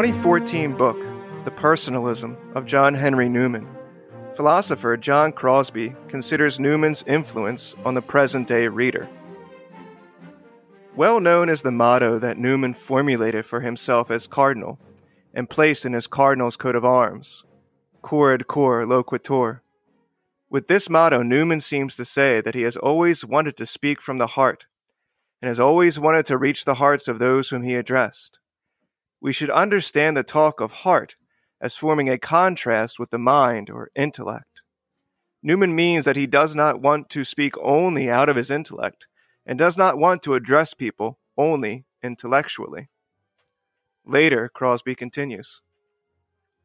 2014 book, The Personalism of John Henry Newman, philosopher John Crosby considers Newman's influence on the present day reader. Well known is the motto that Newman formulated for himself as cardinal and placed in his cardinal's coat of arms Cor ad cor loquitur. With this motto, Newman seems to say that he has always wanted to speak from the heart and has always wanted to reach the hearts of those whom he addressed. We should understand the talk of heart as forming a contrast with the mind or intellect. Newman means that he does not want to speak only out of his intellect and does not want to address people only intellectually. Later, Crosby continues.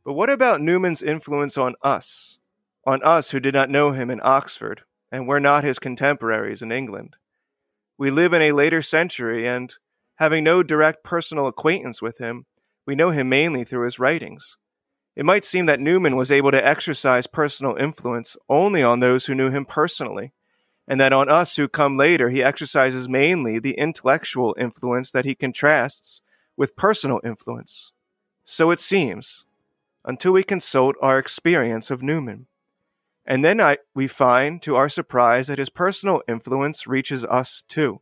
But what about Newman's influence on us, on us who did not know him in Oxford and were not his contemporaries in England? We live in a later century, and having no direct personal acquaintance with him, we know him mainly through his writings. It might seem that Newman was able to exercise personal influence only on those who knew him personally, and that on us who come later he exercises mainly the intellectual influence that he contrasts with personal influence. So it seems, until we consult our experience of Newman. And then I, we find, to our surprise, that his personal influence reaches us too.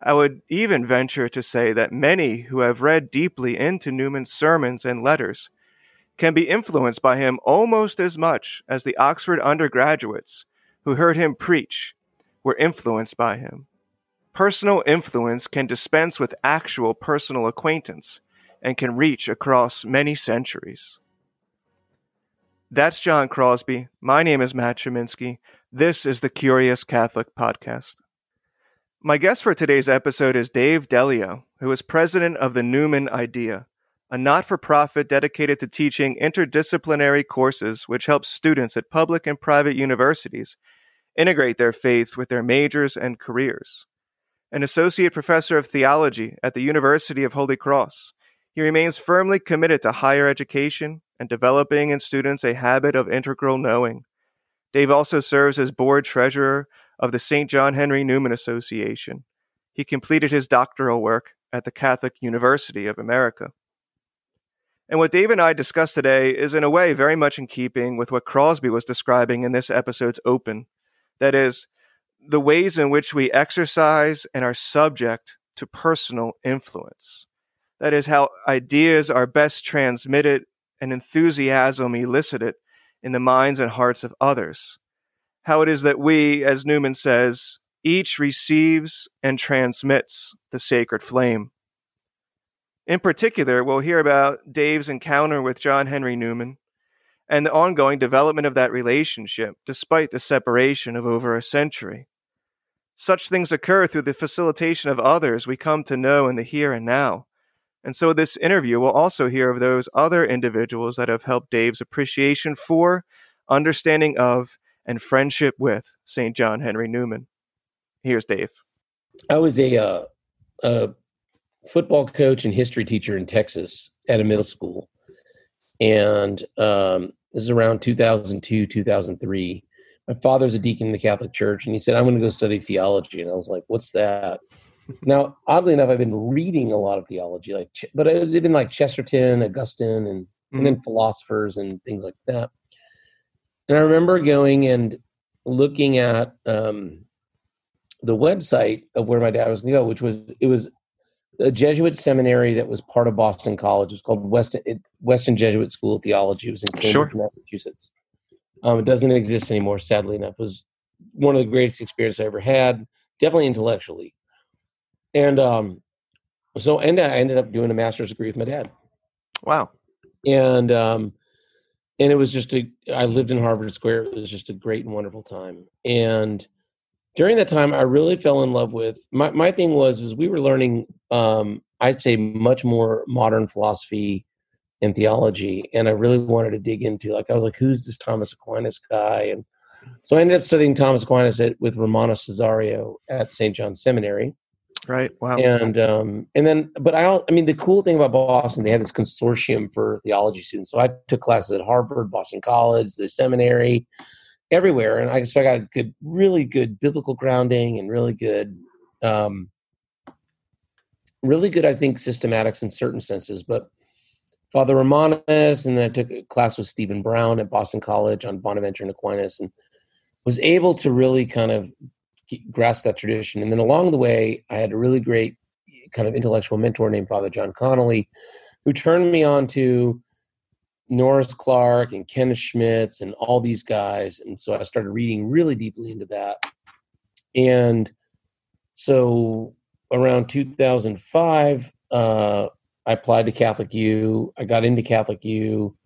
I would even venture to say that many who have read deeply into Newman's sermons and letters can be influenced by him almost as much as the Oxford undergraduates who heard him preach were influenced by him. Personal influence can dispense with actual personal acquaintance and can reach across many centuries. That's John Crosby. My name is Matt Cheminsky. This is the Curious Catholic Podcast. My guest for today's episode is Dave Delio, who is president of the Newman Idea, a not for profit dedicated to teaching interdisciplinary courses which helps students at public and private universities integrate their faith with their majors and careers. An associate professor of theology at the University of Holy Cross, he remains firmly committed to higher education and developing in students a habit of integral knowing. Dave also serves as board treasurer of the St. John Henry Newman Association. He completed his doctoral work at the Catholic University of America. And what Dave and I discussed today is, in a way, very much in keeping with what Crosby was describing in this episode's open. That is, the ways in which we exercise and are subject to personal influence. That is, how ideas are best transmitted and enthusiasm elicited in the minds and hearts of others. How it is that we, as Newman says, each receives and transmits the sacred flame. In particular, we'll hear about Dave's encounter with John Henry Newman and the ongoing development of that relationship despite the separation of over a century. Such things occur through the facilitation of others we come to know in the here and now. And so this interview will also hear of those other individuals that have helped Dave's appreciation for, understanding of, and friendship with St. John Henry Newman. Here's Dave. I was a, uh, a football coach and history teacher in Texas at a middle school. And um, this is around 2002, 2003. My father's a deacon in the Catholic Church, and he said, I'm going to go study theology. And I was like, What's that? now, oddly enough, I've been reading a lot of theology, like, but it's been like Chesterton, Augustine, and, mm-hmm. and then mm-hmm. philosophers and things like that. And I remember going and looking at um, the website of where my dad was going to go, which was it was a Jesuit seminary that was part of Boston College. It was called Weston, Weston Jesuit School of Theology. It was in Cambridge, sure. Massachusetts. Um, it doesn't exist anymore, sadly enough. It was one of the greatest experiences I ever had, definitely intellectually. And um, so, and I ended up doing a master's degree with my dad. Wow. And um, and it was just a. I lived in Harvard Square. It was just a great and wonderful time. And during that time, I really fell in love with my my thing was is we were learning. Um, I'd say much more modern philosophy and theology, and I really wanted to dig into. Like I was like, who's this Thomas Aquinas guy? And so I ended up studying Thomas Aquinas at, with Romanus Cessario at St. John Seminary. Right. Wow. And um, and then, but I, I mean, the cool thing about Boston, they had this consortium for theology students. So I took classes at Harvard, Boston College, the seminary, everywhere, and I so I got a good, really good biblical grounding and really good, um, really good, I think, systematics in certain senses. But Father Romanus, and then I took a class with Stephen Brown at Boston College on Bonaventure and Aquinas, and was able to really kind of grasp that tradition. And then along the way, I had a really great kind of intellectual mentor named Father John Connolly, who turned me on to Norris Clarke and Kenneth Schmitz and all these guys. And so I started reading really deeply into that. And so around 2005, uh, I applied to Catholic U. I got into Catholic U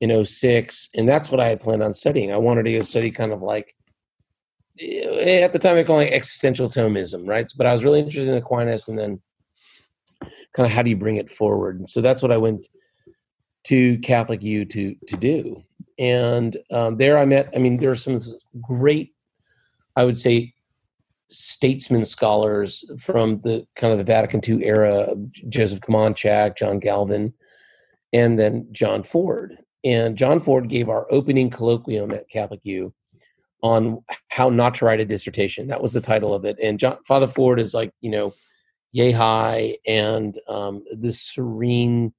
in 06, and that's what I had planned on studying. I wanted to study kind of like at the time I call it existential Thomism, right? But I was really interested in Aquinas, and then kind of how do you bring it forward? And so that's what I went to Catholic U to to do. And um, there I met. I mean, there are some great, I would say, statesman scholars from the kind of the Vatican II era, Joseph Komonchak, John Galvin, and then John Ford. And John Ford gave our opening colloquium at Catholic U on how not to write a dissertation. That was the title of it. And John, Father Ford is like, you know, yay high and um, this serene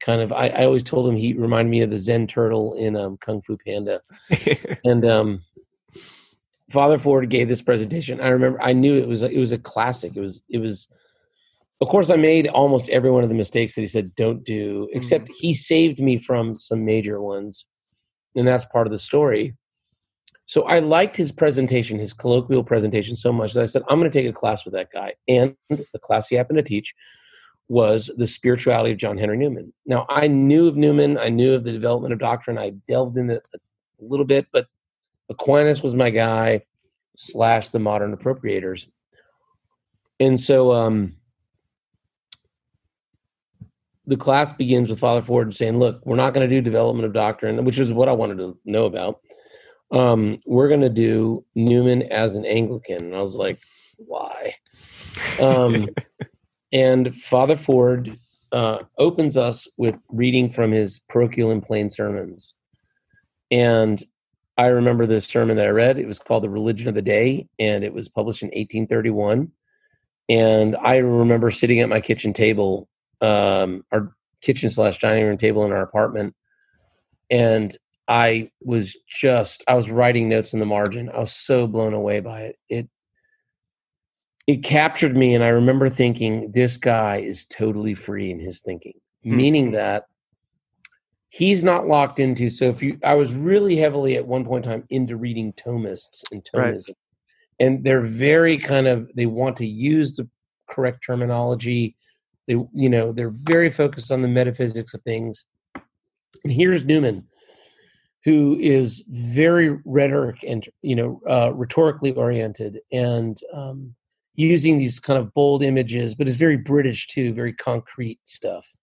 kind of. I, I, always told him he reminded me of the Zen turtle in um, Kung Fu Panda. and um, Father Ford gave this presentation. I remember I knew it was it was a classic. It was it was of course I made almost every one of the mistakes that he said don't do, except mm-hmm. he saved me from some major ones. And that's part of the story. So I liked his presentation, his colloquial presentation so much that I said, I'm going to take a class with that guy. And the class he happened to teach was the spirituality of John Henry Newman. Now, I knew of Newman, I knew of the development of doctrine, I delved in it a little bit, but Aquinas was my guy, slash the modern appropriators. And so um, the class begins with Father Ford saying, Look, we're not going to do development of doctrine, which is what I wanted to know about. Um, we're going to do Newman as an Anglican. And I was like, Why? Um, and Father Ford uh, opens us with reading from his parochial and plain sermons. And I remember the sermon that I read. It was called The Religion of the Day, and it was published in 1831. And I remember sitting at my kitchen table, um, our kitchen slash dining room table in our apartment, and I was just I was writing notes in the margin. I was so blown away by it. It it captured me, and I remember thinking, this guy is totally free in his thinking, mm-hmm. meaning that he's not locked into so if you i was really heavily at one point in time into reading thomists and thomism right. and they're very kind of they want to use the correct terminology they you know they're very focused on the metaphysics of things and here's newman who is very rhetoric and you know uh, rhetorically oriented and um, using these kind of bold images but is very british too very concrete stuff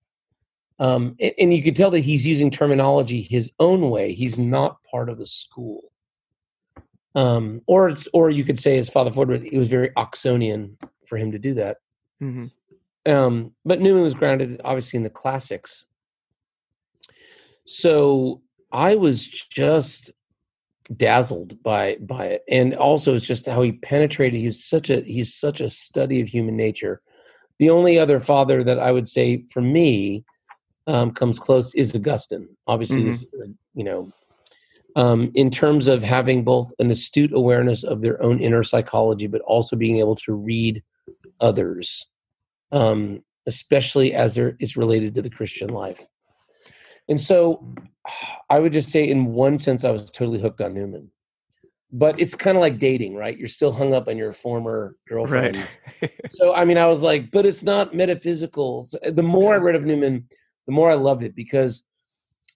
um, and, and you can tell that he's using terminology his own way. He's not part of a school. Um, or it's, or you could say, as Father Ford, it was very Oxonian for him to do that. Mm-hmm. Um, but Newman was grounded, obviously, in the classics. So I was just dazzled by by it, and also it's just how he penetrated. He's such a he's such a study of human nature. The only other father that I would say for me um, comes close is Augustine. Obviously, mm-hmm. this, you know, um, in terms of having both an astute awareness of their own inner psychology, but also being able to read others, um, especially as it's related to the Christian life. And so, I would just say, in one sense, I was totally hooked on Newman. But it's kind of like dating, right? You're still hung up on your former girlfriend. Right. so, I mean, I was like, but it's not metaphysical. So the more I read of Newman, the more I loved it because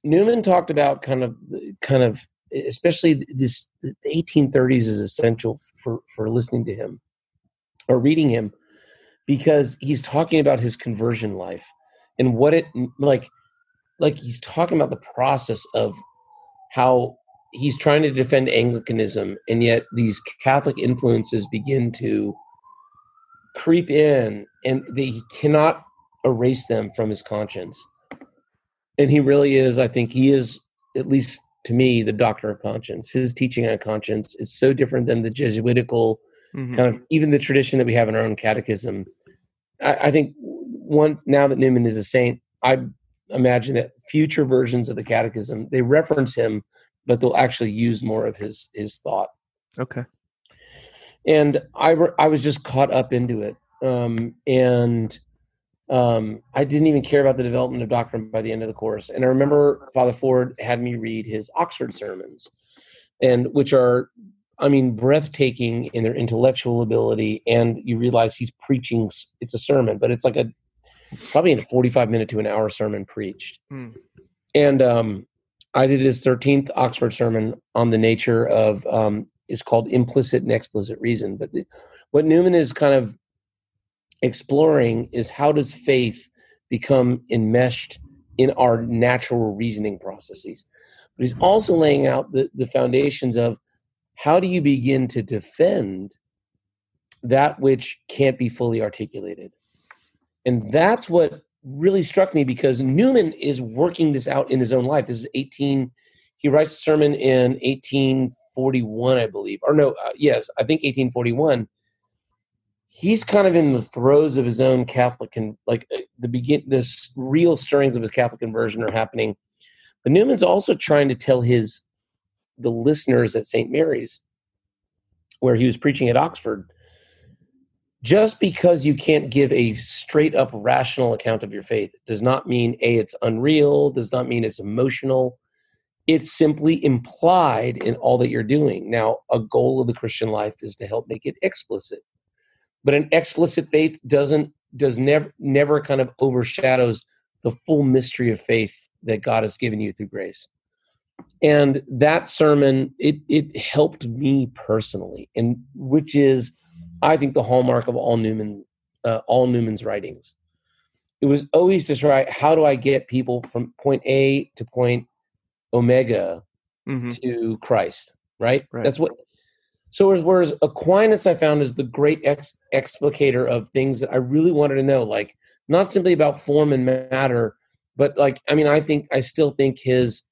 Newman talked about kind of kind of especially this the 1830s is essential for for listening to him or reading him because he's talking about his conversion life and what it like like he's talking about the process of how he's trying to defend Anglicanism and yet these Catholic influences begin to creep in and they, he cannot erase them from his conscience and he really is. I think he is, at least to me, the doctor of conscience. His teaching on conscience is so different than the Jesuitical mm-hmm. kind of even the tradition that we have in our own catechism. I, I think once now that Newman is a saint, I imagine that future versions of the catechism they reference him but they'll actually use more of his his thought Okay. and i re- i was just caught up into it um and um i didn't even care about the development of doctrine by the end of the course and i remember father ford had me read his oxford sermons and which are i mean breathtaking in their intellectual ability and you realize he's preaching it's a sermon but it's like a probably in a 45 minute to an hour sermon preached. Hmm. and um i did his 13th oxford sermon on the nature of um is called implicit and explicit reason. But the, what newman is kind of exploring is how does faith become enmeshed in our natural reasoning processes? But he's also laying out the, the foundations of how do you begin to defend that which can't be fully articulated and that's what really struck me because newman is working this out in his own life. This is 18 he writes a sermon in 1841 i believe or no uh, yes i think 1841 he's kind of in the throes of his own catholic and like uh, the begin the real stirrings of his catholic conversion are happening. But newman's also trying to tell his the listeners at st mary's where he was preaching at oxford just because you can't give a straight up rational account of your faith does not mean a it's unreal does not mean it's emotional. It's simply implied in all that you're doing. Now a goal of the christian life is to help make it explicit. But an explicit faith doesn't does never never kind of overshadows the full mystery of faith that god has given you through grace. And that sermon it it helped me personally and which is I think the hallmark of all Newman, uh, all Newman's writings. It was always to try how do I get people from point A to point Omega hmm to Christ, right? Right. That's what. So whereas, whereas Aquinas, I found is the great ex, explicator of things that I really wanted to know, like not simply about form and matter, but like I mean, I think I still think his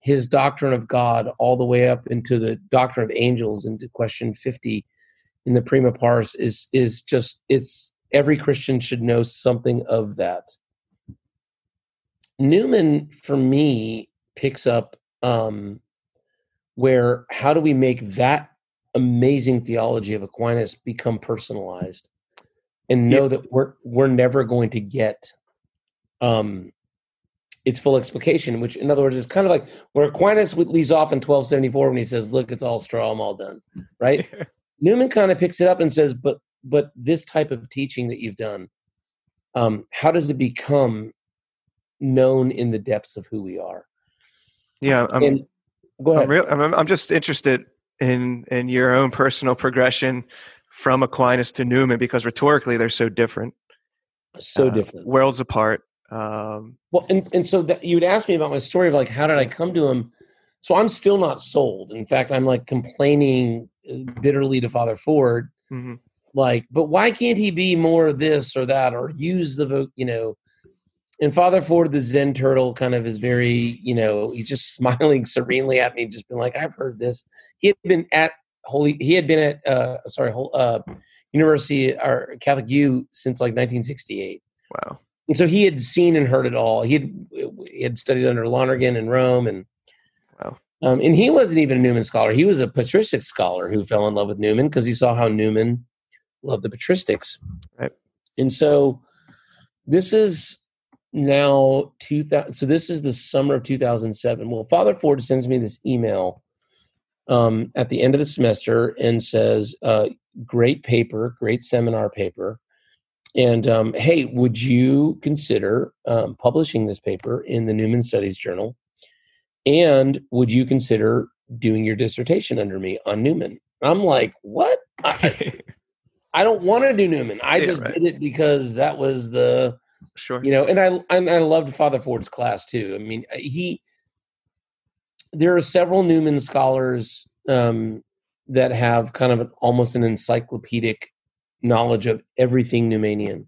his doctrine of God all the way up into the doctrine of angels into question fifty in the prima pars is is just it's every Christian should know something of that. Newman, for me, picks up um, where how do we make that amazing theology of Aquinas become personalized and know that we're we're never going to get um, its full explication. Which, in other words, is kind of like where Aquinas leaves off in 1274 when he says, "Look, it's all straw. I'm all done." Right? Newman kind of picks it up and says, "But but this type of teaching that you've done, um, how does it become known in the depths of who we are?" yeah. I'm, and go ahead. I'm, real, I'm, I'm just interested in in your own personal progression from Aquinas to Newman because rhetorically they're so different, so uh, different. worlds apart. Um, Well, and and so that you would ask me about my story of like how did I come to him? So I'm still not sold. In fact, I'm like complaining bitterly to Father Ford, mhm. like, but why can't he be more this or that or use the vote? You know, and Father Ford, the Zen turtle, kind of is very, you know, he's just smiling serenely at me, just been like, I've heard this. He had been at Holy, he had been at, uh, sorry, uh, University or Catholic U since like 1968. wow. And so he had seen and heard it all. He had he had studied under Lonergan in Rome, and Wow. Um, and he wasn't even a Newman scholar. He was a patristic scholar who fell in love with Newman because he saw how Newman loved the patristics. Right. And so this is now 2000 so this is the summer of 2007 well father ford sends me this email um, at the end of the semester and says uh, great paper great seminar paper and um, hey would you consider um, publishing this paper in the newman studies journal and would you consider doing your dissertation under me on newman? I'm like what? I, I don't want to do newman. I Yeah, just right. did it because that was the sure. you know and i and i loved father ford's class too. I mean uh, he there are several newman scholars um, that have kind of an, almost an encyclopedic knowledge of everything newmanian.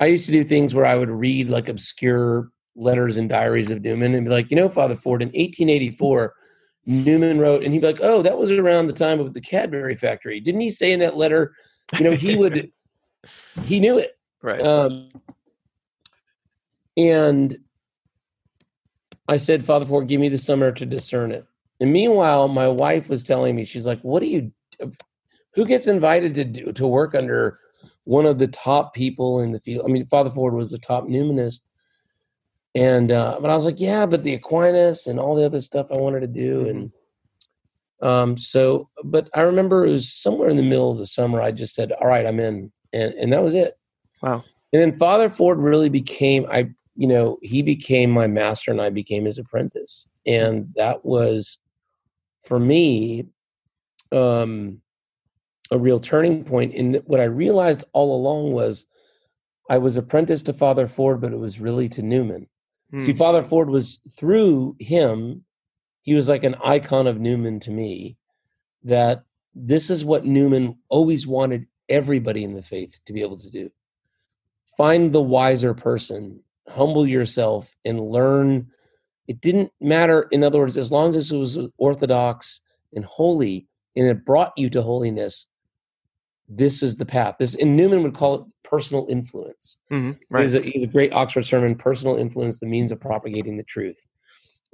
I used to do things where i would read like obscure letters and diaries of newman and be like you know father ford in 1884 newman wrote and he'd be like oh that was around the time of the cadbury factory didn't he say in that letter you know he would he knew it right. um, and I said, Father Ford, give me the summer to discern it. And meanwhile, my wife was telling me, she's like, "What do you? Who gets invited to do to work under one of the top people in the field? I mean, Father Ford was a top Newmanist, and uh, but I was like, yeah, but the Aquinas and all the other stuff I wanted to do, and Mm-hmm. um, so, but I remember it was somewhere in the middle of the summer. I just said, all right, I'm in, and and that was it. Wow. And then Father Ford really became I you know, he became my master and I became his apprentice. And that was for me um a real turning point in that what I realized all along was I was apprenticed to Father Ford, but it was really to Newman. See, Hmm. Father Ford was through him, he was like an icon of Newman to me, that this is what Newman always wanted everybody in the faith to be able to do. Find the wiser person, humble yourself, and learn. It didn't matter, in other words, as long as it was orthodox and holy and it brought you to holiness, this is the path. This and Newman would call it personal influence. Mhm. Right. He's, a, he's a great Oxford sermon, personal influence, the means of propagating the truth.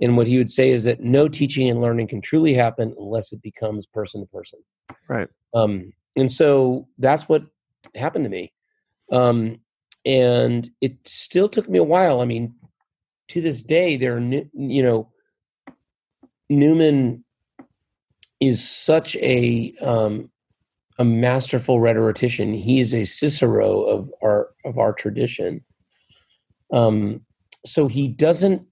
And what he would say is that no teaching and learning can truly happen unless it becomes person to person. Right. Um, and so that's what happened to me. Um, and it still took me a while. I mean, to this day, there are, new, you know, Newman is such a um, a masterful rhetorician. He is a Cicero of our of our tradition. Um, so he doesn't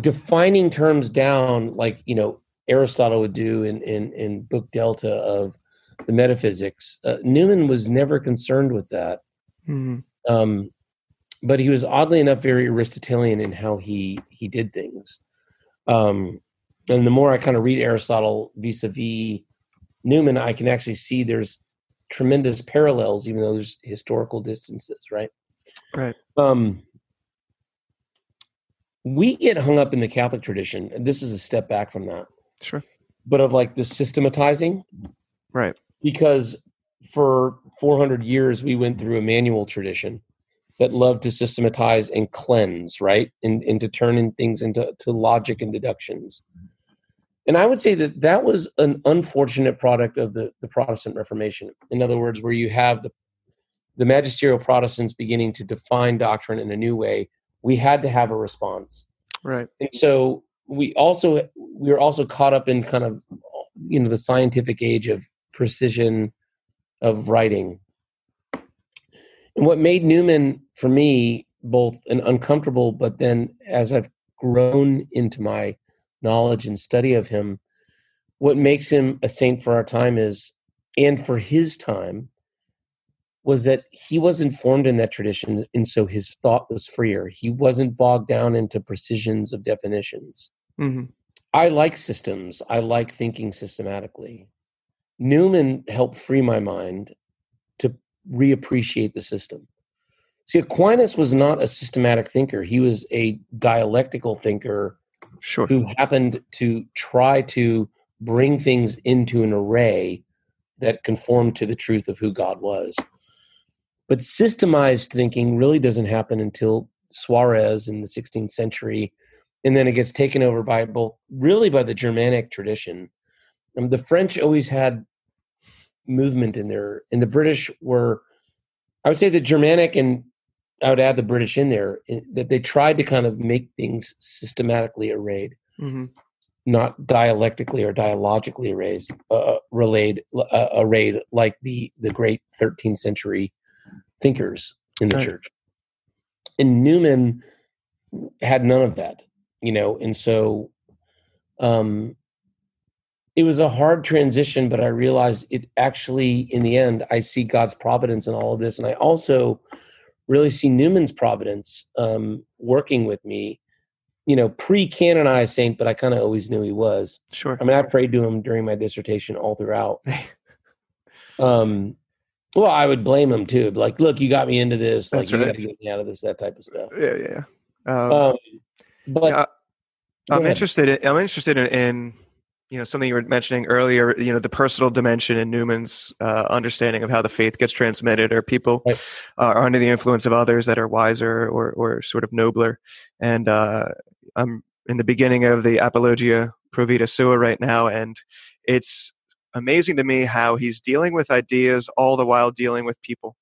defining terms down like you know Aristotle would do in in, in Book Delta of the metaphysics. Uh, Newman was never concerned with that, Mhm. um, but he was oddly enough very Aristotelian in how he he did things. Um, and the more I kind of read Aristotle vis-a-vis Newman, I can actually see there's tremendous parallels, even though there's historical distances, right? Right. Um, we get hung up in the Catholic tradition, and this is a step back from that, Sure. but of like the systematizing, Right. because for 400 years we went through a manual tradition that loved to systematize and cleanse, right, and, and to turn in things into to logic and deductions. And I would say that that was an unfortunate product of the, the Protestant Reformation. In other words, where you have the the magisterial Protestants beginning to define doctrine in a new way, we had to have a response. Right. And so we also we were also caught up in kind of you know the scientific age of precision of writing. And what made Newman for me both an uncomfortable, but then as I've grown into my knowledge and study of him, what makes him a saint for our time is, and for his time, was that he was informed in that tradition, and so his thought was freer. He wasn't bogged down into precisions of definitions. hmm I like systems. I like thinking systematically. Newman helped free my mind to reappreciate the system. See, Aquinas was not a systematic thinker. He was a dialectical thinker Sure. who happened to try to bring things into an array that conformed to the truth of who God was. But systemized thinking really doesn't happen until Suarez in the 16th century, and then it gets taken over by both really by the Germanic tradition. And the French always had movement in there, and the British were, I would say, the Germanic and I would add the British in there that they tried to kind of make things systematically arrayed hmm not dialectically or dialogically arrayed, uh, relayed, uh, arrayed like the the great 13th century thinkers in the Right. church. And Newman had none of that, you know, and so um, it was a hard transition, but I realized it actually, in the end, I see God's providence in all of this, and I also really see Newman's providence um, working with me you know, pre-canonized saint, but I kind of always knew he was. Sure. I mean, I prayed to him during my dissertation all throughout. um, well, I would blame him too. Like, look, you got me into this. Like, That's you right. got to get me out of this. That type of stuff. yeah. Yeah. yeah. Um, Um, but yeah, I'm interested. In, I'm interested in, in, you know, something you were mentioning earlier. You know, the personal dimension in Newman's uh, understanding of how the faith gets transmitted, or people Right. are under the influence of others that are wiser or or sort of nobler. And uh, I'm in the beginning of the Apologia Pro Vita Sua right now, and it's amazing to me how he's dealing with ideas all the while dealing with people.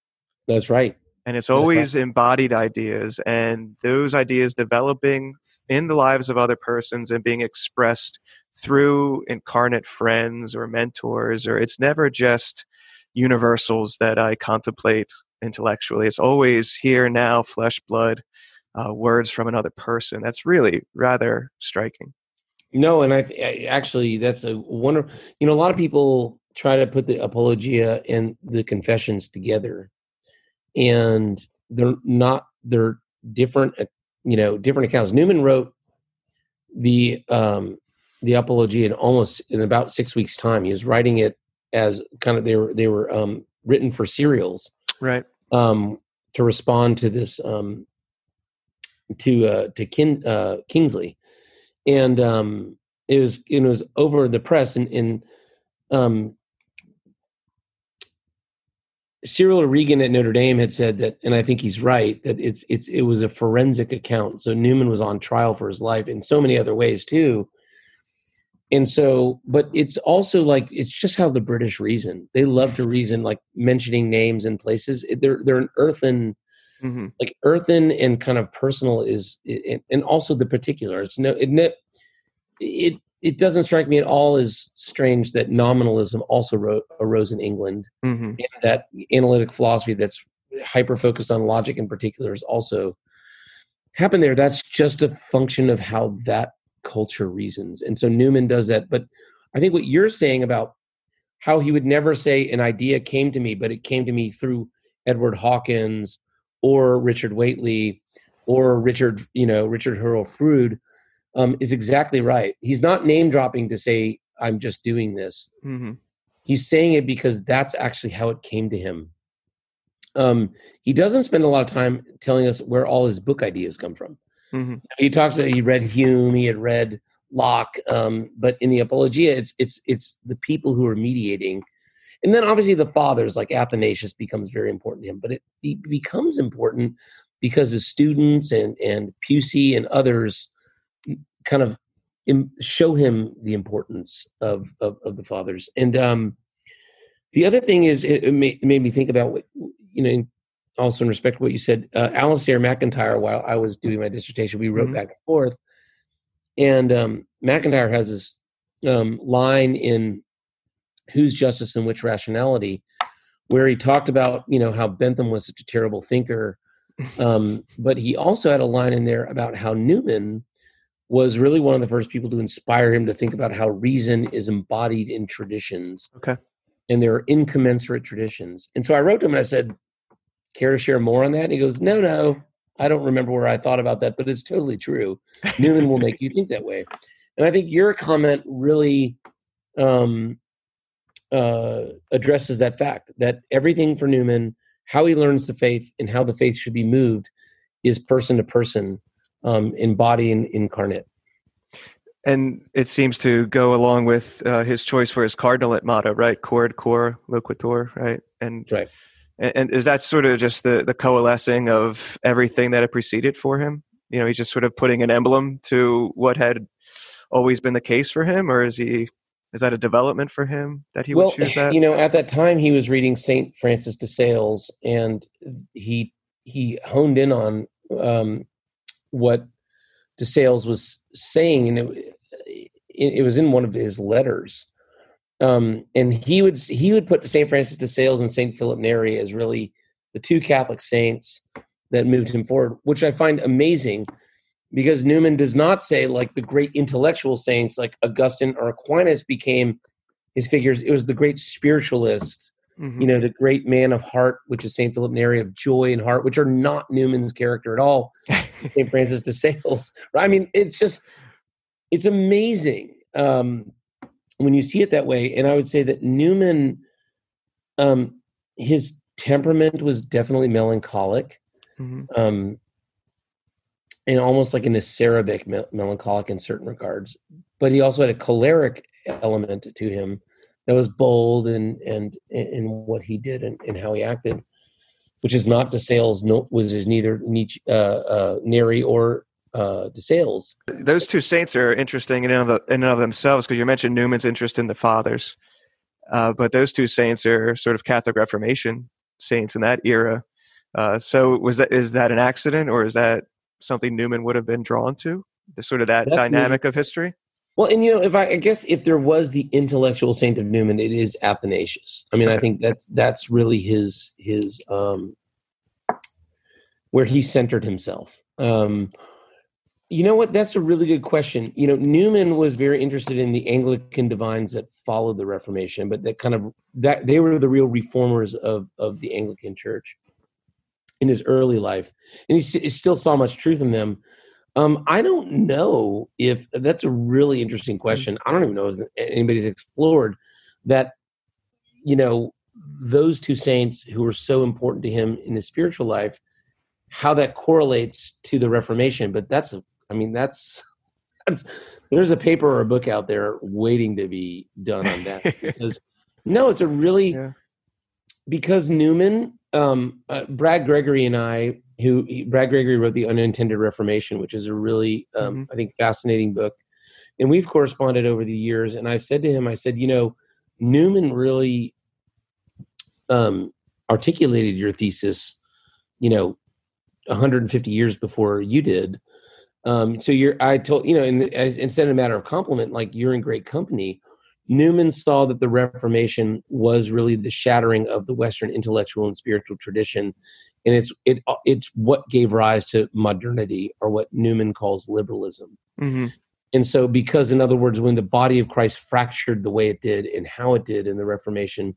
That's right. And it's always right. embodied ideas, and those ideas developing in the lives of other persons and being expressed through incarnate friends or mentors, or it's never just universals that I contemplate intellectually. It's always here now, flesh, blood, uh, words from another person. That's really rather striking. No, and I, I actually that's a wonder. You know, a lot of people try to put the apologia and the confessions together, and they're not. They're different. Uh, you know, different accounts. Newman wrote the um, the apologia in almost in about six weeks' time. He was writing it as kind of they were they were um, written for serials, right? Um, to respond to this um, to uh, to Kin, uh, Kingsley, and um, it was it was over the press and, and um, Cyril O'Regan at Notre Dame had said that, and I think he's right that it's it's it was a forensic account. So Newman was on trial for his life in so many other ways too and so but it's also like it's just how the british reason. They love to reason like mentioning names and places. They're they're an earthen mm-hmm. like earthen and kind of personal is and also the particular. It's no it it it doesn't strike me at all as strange that nominalism also wrote, arose in england. Mm-hmm. and that analytic philosophy that's hyper focused on logic in particular is also happened there. That's just a function of how that culture reasons. And so Newman does that. But I think what you're saying about how he would never say an idea came to me, but it came to me through Edward Hawkins or Richard Whately or Richard, you know, Richard Hurrell Froude um, is exactly right. He's not name dropping to say, I'm just doing this. Mm-hmm. He's saying it because that's actually how it came to him. Um, he doesn't spend a lot of time telling us where all his book ideas come from. Mm-hmm. He talks about he read Hume, he had read Locke, um, but in the Apologia, it's it's it's the people who are mediating, and then obviously the fathers like Athanasius becomes very important to him. But it, it becomes important because the students and and Pusey and others kind of show him the importance of of, of the fathers. And um, the other thing is, it, it, made, it made me think about what you know also in respect to what you said, uh, Alasdair MacIntyre, while I was doing my dissertation, we wrote mm-hmm. back and forth. And um, MacIntyre has this um, line in Whose Justice and Which Rationality, where he talked about, you know, how Bentham was such a terrible thinker. Um, but he also had a line in there about how Newman was really one of the first people to inspire him to think about how reason is embodied in traditions. Okay. And there are incommensurate traditions. And so I wrote to him and I said, care to share more on that? And he goes, no, no, I don't remember where I thought about that, but it's totally true. Newman will make you think that way. And I think your comment really um, uh, addresses that fact that everything for Newman, how he learns the faith and how the faith should be moved, is person to person, um, in body and incarnate. And it seems to go along with uh, his choice for his cardinalate motto, right? Cor cor loquitur, right? And right and, and is that sort of just the the coalescing of everything that had preceded for him? You know, he's just sort of putting an emblem to what had always been the case for him, or is he is that a development for him that he well, would choose that? You know, at that time he was reading Saint Francis de Sales, and he he honed in on um, what de Sales was saying, and it, it was in one of his letters. Um, and he would he would put Saint Francis de Sales and Saint Philip Neri as really the two Catholic saints that moved him forward, which I find amazing because Newman does not say like the great intellectual saints like Augustine or Aquinas became his figures. It was the great spiritualists, mm-hmm. you know, the great man of heart, which is Saint Philip Neri of joy and heart, which are not Newman's character at all. Saint Francis de Sales. I mean, it's just it's amazing. Um, when you see it that way, and I would say that Newman, um, his temperament was definitely melancholic, mm-hmm. um, and almost like an acerbic me- melancholic in certain regards. But he also had a choleric element to him that was bold and and in what he did and, and how he acted, which is not to Sales. No, was neither Nietzsche, uh, uh, Neri or uh, sales. Those two saints are interesting in and of, in and of themselves because you mentioned Newman's interest in the fathers, uh, but those two saints are sort of Catholic Reformation saints in that era. Uh, so was that is that an accident or is that something Newman would have been drawn to? The sort of that That's dynamic of history. Well, and you know, if I, I, guess if there was the intellectual saint of Newman, it is Athanasius. I mean, I think that's that's really his his um, where he centered himself. Um, you know what? That's a really good question. You know, Newman was very interested in the Anglican divines that followed the Reformation, but that kind of that they were the real reformers of of the Anglican Church in his early life, and he, he still saw much truth in them. Um, I don't know if that's a really interesting question. I don't even know if anybody's explored that. You know, those two saints who were so important to him in his spiritual life, how that correlates to the Reformation. But that's a I mean, that's that's there's a paper or a book out there waiting to be done on that because no, it's a really yeah. because Newman, um, uh, Brad Gregory and I, who he, Brad Gregory wrote the Unintended Reformation, which is a really um, mm-hmm. I think fascinating book, and we've corresponded over the years. And I've said to him, I said, you know, Newman really um, articulated your thesis, you know, 150 years before you did um, so you're, I told, you know, in, as, instead of a matter of compliment, like you're in great company. Newman saw that the Reformation was really the shattering of the Western intellectual and spiritual tradition, and it's it it's what gave rise to modernity, or what Newman calls liberalism. Mm-hmm. And so, because in other words, when the body of Christ fractured the way it did and how it did in the Reformation,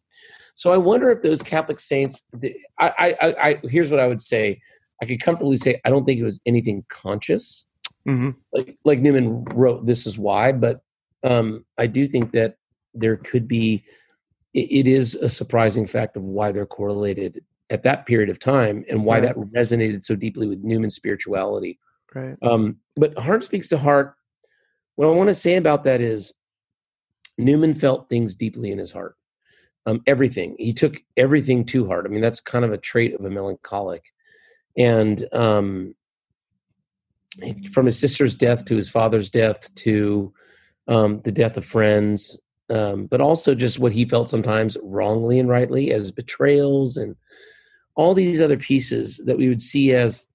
so I wonder if those Catholic saints. I, I, I here's what I would say. I could comfortably say I don't think it was anything conscious. Mm-hmm. Like like Newman wrote, this is why. But um, I do think that there could be. It, it is a surprising fact of why they're correlated at that period of time and why that resonated so deeply with Newman's spirituality. Right. Um, but heart speaks to heart. What I want to say about that is Newman felt things deeply in his heart. Um, everything. He took everything to heart. I mean, that's kind of a trait of a melancholic. And um, from his sister's death to his father's death to um, the death of friends, um, but also just what he felt sometimes wrongly and rightly as betrayals and all these other pieces that we would see as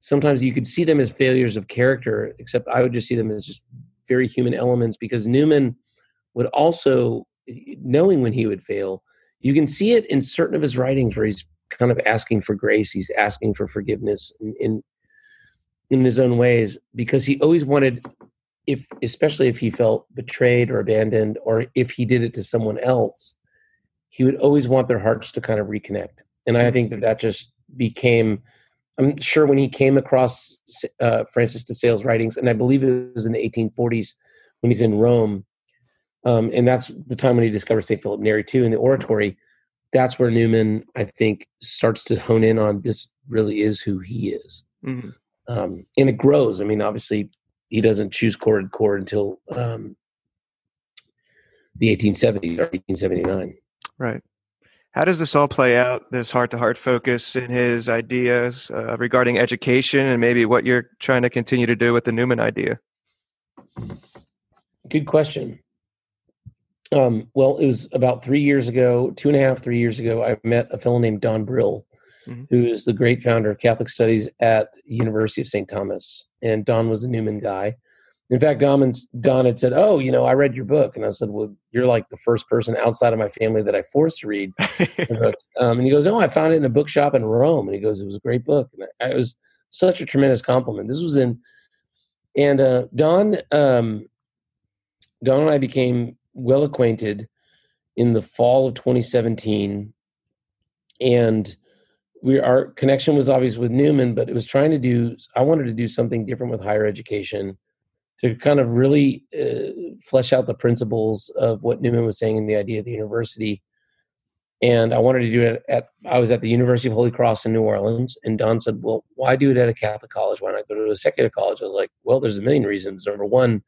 sometimes you could see them as failures of character, except I would just see them as just very human elements because Newman would also, knowing when he would fail, you can see it in certain of his writings where he's kind of asking for grace, he's asking for forgiveness in, in in his own ways because he always wanted if especially if he felt betrayed or abandoned or if he did it to someone else he would always want their hearts to kind of reconnect. And i think that that just became i'm sure when he came across uh, francis de sales writings and i believe it was in the 1840s when he's in rome um, and that's the time when he discovers st philip neri too in the oratory that's where newman i think starts to hone in on this really is who he is. Mm-hmm um, and it grows. I mean, obviously, he doesn't choose cor cor until um, the 1870s or 1879. Right. How does this all play out? This heart to heart focus in his ideas uh, regarding education and maybe what you're trying to continue to do with the Newman idea. Good question. Um, well, it was about three years ago, two and a half, three years ago. I met a fellow named Don Briel, mm-hmm. who is the great founder of Catholic Studies at University of St. Thomas. And Don was a Newman guy. In fact, Don, Don had said, "Oh, you know, I read your book," and I said, "Well, you're like the first person outside of my family that I forced to read." um, and he goes, "Oh, I found it in a bookshop in Rome," and he goes, "It was a great book." And I, it was such a tremendous compliment. This was in, and uh, Don, um, Don and I became well acquainted in the fall of 2017, and we our connection was obvious with Newman, but it was trying to do. I wanted to do something different with higher education to kind of really uh, flesh out the principles of what Newman was saying in the idea of the university. And I wanted to do it at. I was at the University of Holy Cross in New Orleans, and Don said, "Well, why do it at a Catholic college? Why not go to a secular college?" I was like, "Well, there's a million reasons. Number one."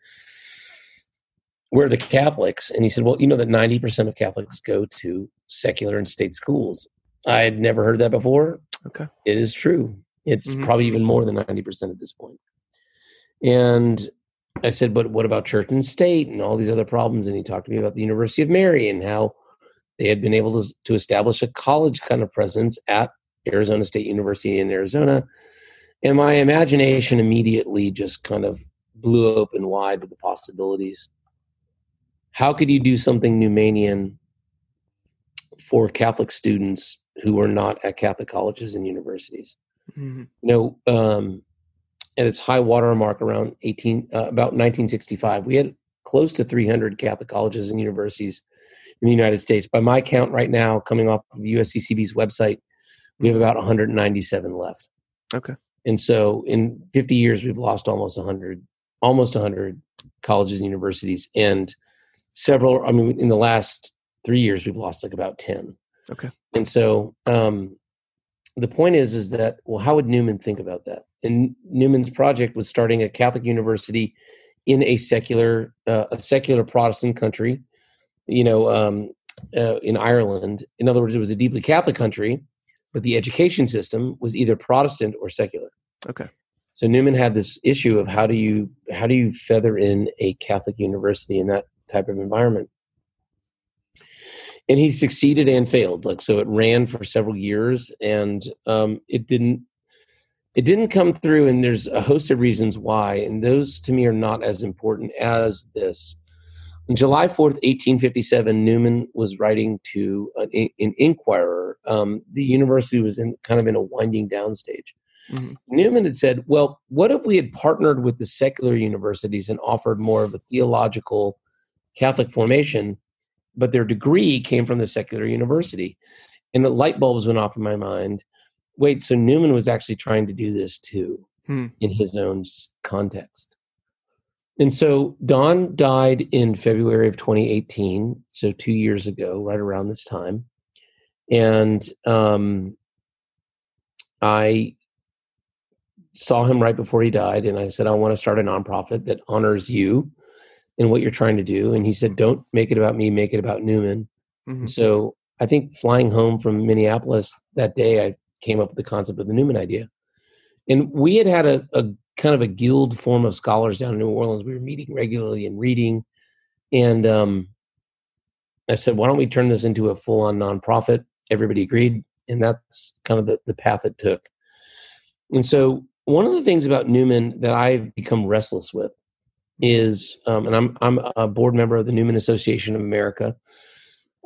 We're the Catholics. And he said, Well, you know that 90% of Catholics go to secular and state schools. I had never heard that before. Okay. It is true. It's mm-hmm. probably even more than 90% at this point. And I said, but what about church and state and all these other problems? And he talked to me about the University of Mary and how they had been able to, to establish a college kind of presence at Arizona State University in Arizona. And my imagination immediately just kind of blew open wide with the possibilities. How could you do something Newmanian for Catholic students who are not at Catholic colleges and universities? Mm-hmm. You know, um, at its high water mark around 18, uh, about 1965, we had close to 300 Catholic colleges and universities in the United States. By my count right now, coming off of USCCB's website, we have about 197 left. Okay. And so in 50 years, we've lost almost 100, almost 100 colleges and universities. And several, I mean, in the last three years, we've lost like about 10. Okay. And so um, the point is, is that, well, how would Newman think about that? And Newman's project was starting a Catholic university in a secular, uh, a secular Protestant country, you know, um, uh, in Ireland. In other words, it was a deeply Catholic country, but the education system was either Protestant or secular. Okay. So Newman had this issue of how do you how do you feather in a Catholic university in that type of environment? And he succeeded and failed. Like so, it ran for several years, and um, it didn't it didn't come through. And there's a host of reasons why, and those to me are not as important as this. On July 4th, 1857, Newman was writing to an, an inquirer. Um, the university was in kind of in a winding down stage. Mm-hmm. Newman had said, Well, what if we had partnered with the secular universities and offered more of a theological Catholic formation, but their degree came from the secular university? And the light bulbs went off in my mind. Wait, so Newman was actually trying to do this too hmm. in his own context. And so Don died in February of 2018, so two years ago, right around this time. And um, I saw him right before he died, and I said, I want to start a nonprofit that honors you and what you're trying to do. And he said, Don't make it about me, make it about Newman. Mm-hmm. So I think flying home from Minneapolis that day, I came up with the concept of the Newman idea. And we had had a, a kind of a guild form of scholars down in New Orleans. We were meeting regularly and reading. And um, I said, why don't we turn this into a full on nonprofit? Everybody agreed. And that's kind of the, the path it took. And so, one of the things about Newman that I've become restless with is, um, and I'm, I'm a board member of the Newman Association of America,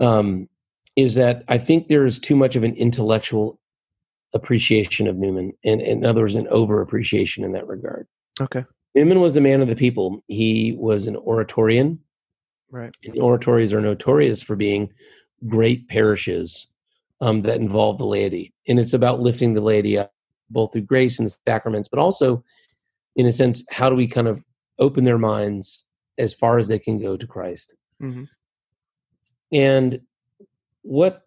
um, is that I think there is too much of an intellectual appreciation of Newman, and, in other words, an over appreciation in that regard. Okay. Newman was a man of the people. He was an oratorian. Right. And oratories are notorious for being great parishes um, that involve the laity. And it's about lifting the laity up, both through grace and the sacraments, but also, in a sense, how do we kind of open their minds as far as they can go to Christ? Mm-hmm. And what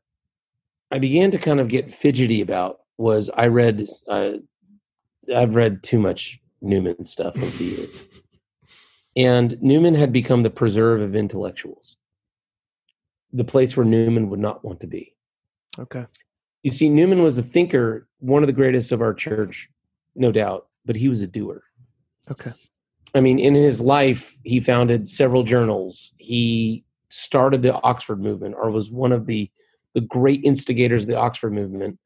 I began to kind of get fidgety about was I read uh, I've read too much Newman stuff over the years, and Newman had become the preserve of intellectuals, the place where Newman would not want to be. Okay. You see, Newman was a thinker, one of the greatest of our church, no doubt, but he was a doer. Okay. I mean, in his life, he founded several journals. He started the Oxford movement, or was one of the the great instigators of the Oxford movement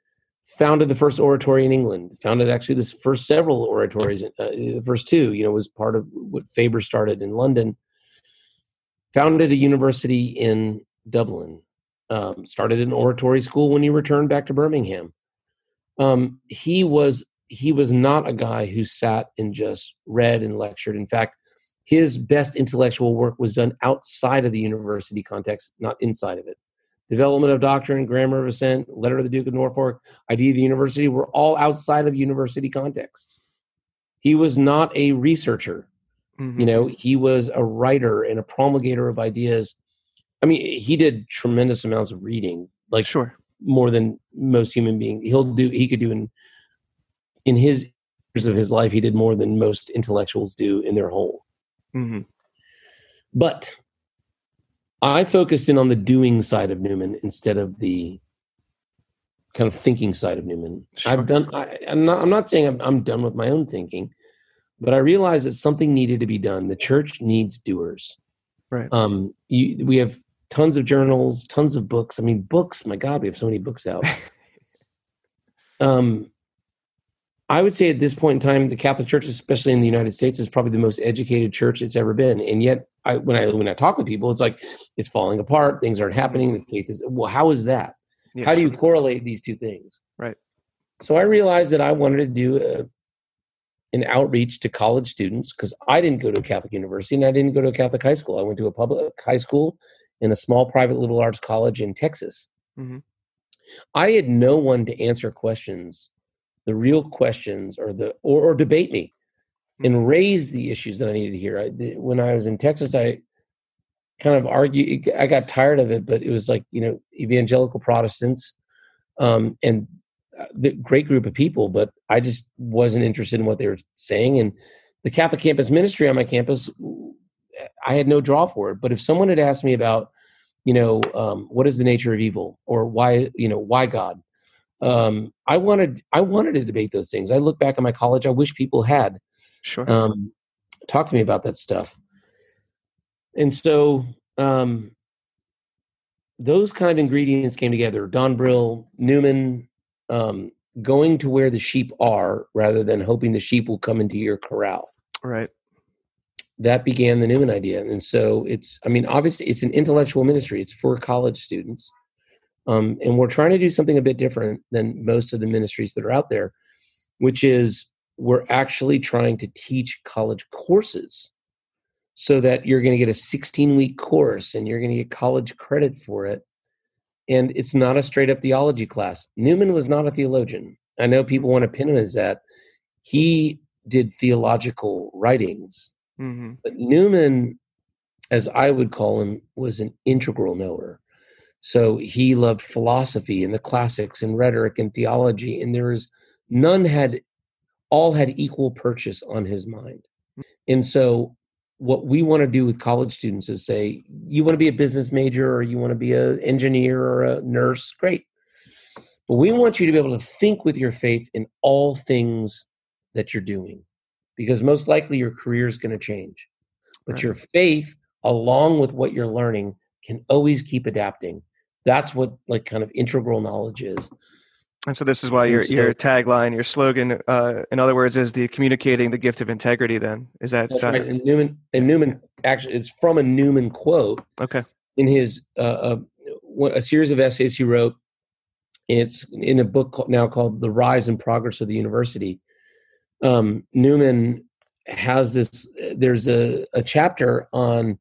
founded the first oratory in England, founded actually the first several oratories, uh, the first two, you know, was part of what Faber started in London, founded a university in Dublin, um, started an oratory school when he returned back to Birmingham. Um, he was he was not a guy who sat and just read and lectured. In fact, his best intellectual work was done outside of the university context, not inside of it development of doctrine, grammar of assent, letter of the Duke of Norfolk, idea of the university were all outside of university contexts. He was not a researcher. Mm-hmm. You know, he was a writer and a promulgator of ideas. I mean, he did tremendous amounts of reading, like sure, more than most human beings. He'll do. He could do in in his years of his life. He did more than most intellectuals do in their whole. Mm-hmm. But I focused in on the doing side of Newman instead of the kind of thinking side of Newman. Sure. I've done. I, am not. I'm not saying I'm, I'm, done with my own thinking. but I realized that something needed to be done. The church needs doers. Right. Um, you, we have tons of journals, tons of books. I mean, books. My God, we have so many books out. um, I would say at this point in time, the Catholic Church, especially in the United States, is probably the most educated church it's ever been. And yet, I, when I when I talk with people, it's like it's falling apart. Things aren't happening. The faith is well. How is that? How do you correlate these two things? Right. So I realized that I wanted to do a, an outreach to college students because I didn't go to a Catholic university and I didn't go to a Catholic high school. I went to a public high school in a small private liberal arts college in Texas. Mhm. I had no one to answer questions, the real questions, or the or, or debate me and raise the issues that I needed to hear. I, when I was in Texas, I kind of argued. I got tired of it, but it was like you know evangelical Protestants um, and uh, the great group of people, but I just wasn't interested in what they were saying. And the Catholic campus ministry on my campus, I had no draw for it. But if someone had asked me about, you know, um, what is the nature of evil or why, you know, why God, um, I wanted, I wanted to debate those things. I look back at my college. I wish people had Sure. um, talk to me about that stuff. And so um, those kind of ingredients came together. Don Briel, Newman, um, going to where the sheep are rather than hoping the sheep will come into your corral. right. That began the Newman idea. And so it's, I mean, obviously it's an intellectual ministry. It's for college students. Um, and we're trying to do something a bit different than most of the ministries that are out there, which is we're actually trying to teach college courses so that you're going to get a 16 week course and you're going to get college credit for it. And it's not a straight up theology class. Newman was not a theologian. I know people want to pin him as that. He did theological writings, hmm but Newman, as I would call him, was an integral knower. So he loved philosophy and the classics and rhetoric and theology, and there is none had all had equal purchase on his mind. And so what we want to do with college students is say, you want to be a business major or you want to be an engineer or a nurse, great. But we want you to be able to think with your faith in all things that you're doing because most likely your career is going to change. But Right. your faith, along with what you're learning, can always keep adapting. That's what like kind of integral knowledge is. And so this is why your your tagline, your slogan, uh, in other words, is the communicating the gift of integrity. Then is that That's right. And Newman and Newman actually it's from a Newman quote okay? in his uh, uh, one, a series of essays he wrote. It's in a book called, now called "The Rise and Progress of the University." Um, Newman has this. There's a, a chapter on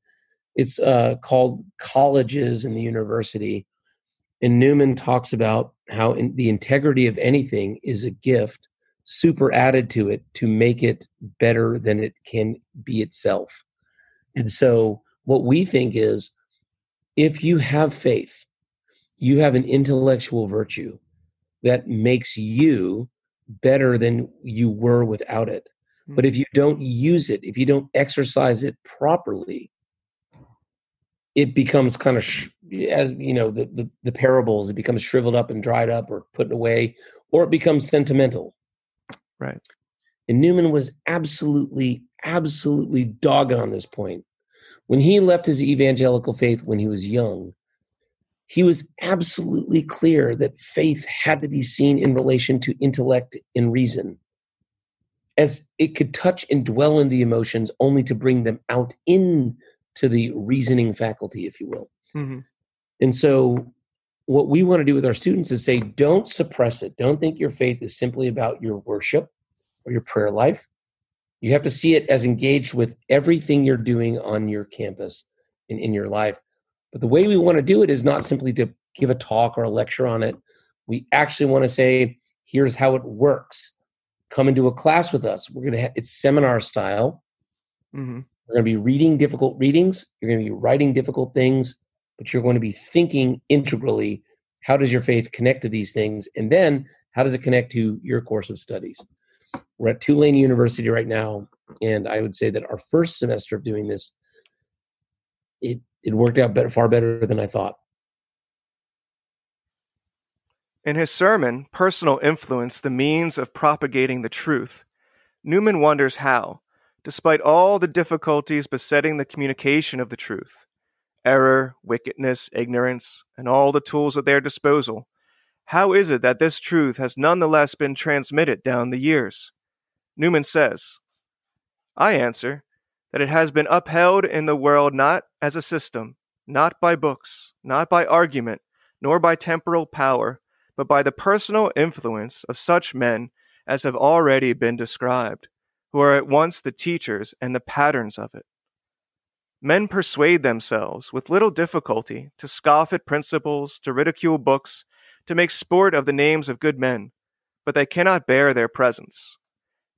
it's uh, called "Colleges and the University," and Newman talks about how in, the integrity of anything is a gift super added to it to make it better than it can be itself. And so, what we think is if you have faith, you have an intellectual virtue that makes you better than you were without it. But if mm-hmm. you don't use it, if you don't exercise it properly, it becomes kind of, sh- as you know, the, the, the parables, it becomes shriveled up and dried up or put away, or it becomes sentimental. Right. And Newman was absolutely, absolutely dogged on this point. When he left his evangelical faith when he was young, he was absolutely clear that faith had to be seen in relation to intellect and reason, as it could touch and dwell in the emotions only to bring them out into the reasoning faculty, if you will. hmm And so, what we want to do with our students is say, don't suppress it. Don't think your faith is simply about your worship or your prayer life. You have to see it as engaged with everything you're doing on your campus and in your life. But the way we want to do it is not simply to give a talk or a lecture on it. We actually want to say, here's how it works. Come into a class with us. We're going to have it's seminar style. hmm We're going to be reading difficult readings. You're going to be writing difficult things, but you're going to be thinking integrally. How does your faith connect to these things? And then how does it connect to your course of studies? We're at Tulane University right now, and I would say that our first semester of doing this, it it worked out better, far better than I thought. In his sermon, Personal Influence, the Means of Propagating the Truth, Newman wonders how, despite all the difficulties besetting the communication of the truth error, wickedness, ignorance, and all the tools at their disposal how is it that this truth has nonetheless been transmitted down the years? Newman says, I answer that it has been upheld in the world not as a system, not by books, not by argument, nor by temporal power, but by the personal influence of such men as have already been described, who are at once the teachers and the patterns of it. Men persuade themselves with little difficulty to scoff at principles, to ridicule books, to make sport of the names of good men, but they cannot bear their presence.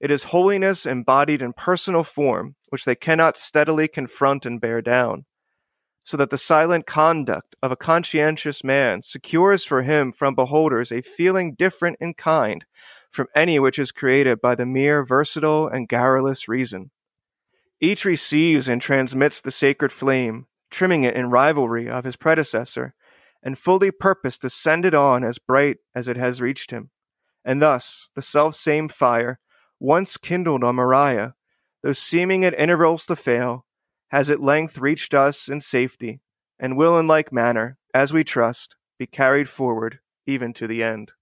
It is holiness embodied in personal form which they cannot steadily confront and bear down, so that the silent conduct of a conscientious man secures for him from beholders a feeling different in kind from any which is created by the mere versatile and garrulous reason. Each receives and transmits the sacred flame, trimming it in rivalry of his predecessor, and fully purposed to send it on as bright as it has reached him. And thus, the self same fire, once kindled on Moriah, though seeming at intervals to fail, has at length reached us in safety, and will in like manner, as we trust, be carried forward even to the end.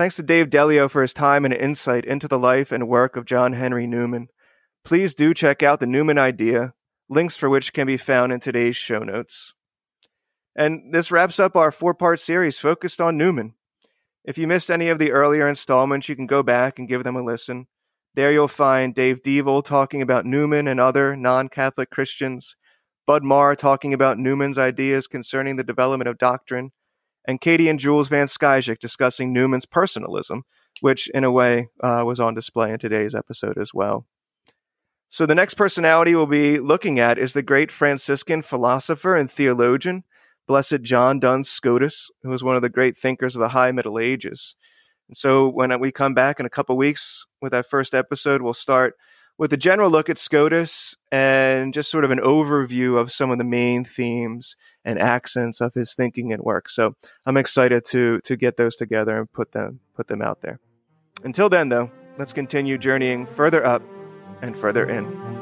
Thanks to Dave Delio for his time and insight into the life and work of John Henry Newman. Please do check out the Newman Idea, links for which can be found in today's show notes. And this wraps up our four part series focused on Newman. If you missed any of the earlier installments, you can go back and give them a listen. There you'll find Dave Deavel talking about Newman and other non Catholic Christians, Bud Marr talking about Newman's ideas concerning the development of doctrine, and Katie and Jules Van Schaijik discussing Newman's personalism, which in a way uh, was on display in today's episode as well. So the next personality we'll be looking at is the great Franciscan philosopher and theologian Blessed John Duns Scotus, who was one of the great thinkers of the High Middle Ages. And so when we come back in a couple weeks with that first episode, we'll start with a general look at Scotus and just sort of an overview of some of the main themes and accents of his thinking and work. So I'm excited to to get those together and put them put them out there. Until then though, let's continue journeying further up and further in.